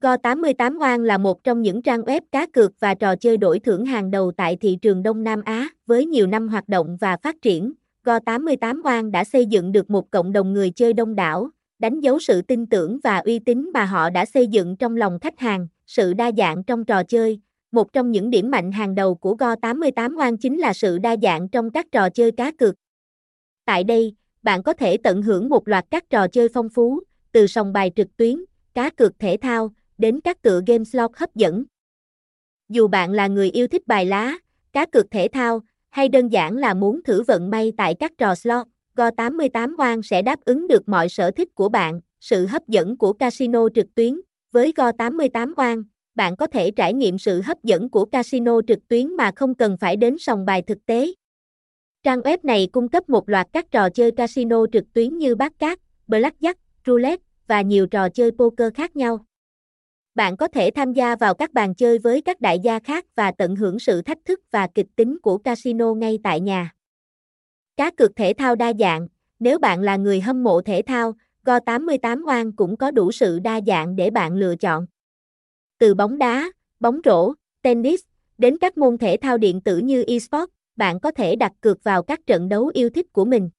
Go88 Oan là một trong những trang web cá cược và trò chơi đổi thưởng hàng đầu tại thị trường Đông Nam Á, với nhiều năm hoạt động và phát triển. Go88 Oan đã xây dựng được một cộng đồng người chơi đông đảo, đánh dấu sự tin tưởng và uy tín mà họ đã xây dựng trong lòng khách hàng, sự đa dạng trong trò chơi. Một trong những điểm mạnh hàng đầu của Go88 Oan chính là sự đa dạng trong các trò chơi cá cược. Tại đây, bạn có thể tận hưởng một loạt các trò chơi phong phú, từ sòng bài trực tuyến, cá cược thể thao, đến các tựa game slot hấp dẫn. Dù bạn là người yêu thích bài lá, cá cược thể thao, hay đơn giản là muốn thử vận may tại các trò slot, Go88 Oan sẽ đáp ứng được mọi sở thích của bạn, sự hấp dẫn của casino trực tuyến. Với Go88 Oan, bạn có thể trải nghiệm sự hấp dẫn của casino trực tuyến mà không cần phải đến sòng bài thực tế. Trang web này cung cấp một loạt các trò chơi casino trực tuyến như bát cát, blackjack, roulette và nhiều trò chơi poker khác nhau. Bạn có thể tham gia vào các bàn chơi với các đại gia khác và tận hưởng sự thách thức và kịch tính của casino ngay tại nhà. Cá cược thể thao đa dạng, nếu bạn là người hâm mộ thể thao, Go88 Oan cũng có đủ sự đa dạng để bạn lựa chọn. Từ bóng đá, bóng rổ, tennis, đến các môn thể thao điện tử như eSports, bạn có thể đặt cược vào các trận đấu yêu thích của mình.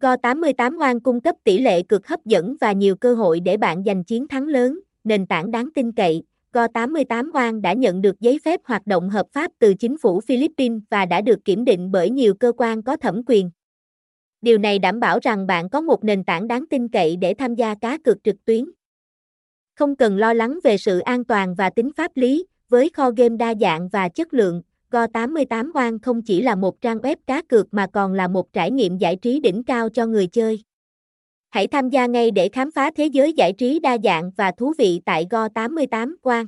Go88 Oan cung cấp tỷ lệ cược hấp dẫn và nhiều cơ hội để bạn giành chiến thắng lớn, nền tảng đáng tin cậy. Go88 Oan đã nhận được giấy phép hoạt động hợp pháp từ chính phủ Philippines và đã được kiểm định bởi nhiều cơ quan có thẩm quyền. Điều này đảm bảo rằng bạn có một nền tảng đáng tin cậy để tham gia cá cược trực tuyến. Không cần lo lắng về sự an toàn và tính pháp lý, với kho game đa dạng và chất lượng, Go88 Oan không chỉ là một trang web cá cược mà còn là một trải nghiệm giải trí đỉnh cao cho người chơi. Hãy tham gia ngay để khám phá thế giới giải trí đa dạng và thú vị tại Go88 Quang.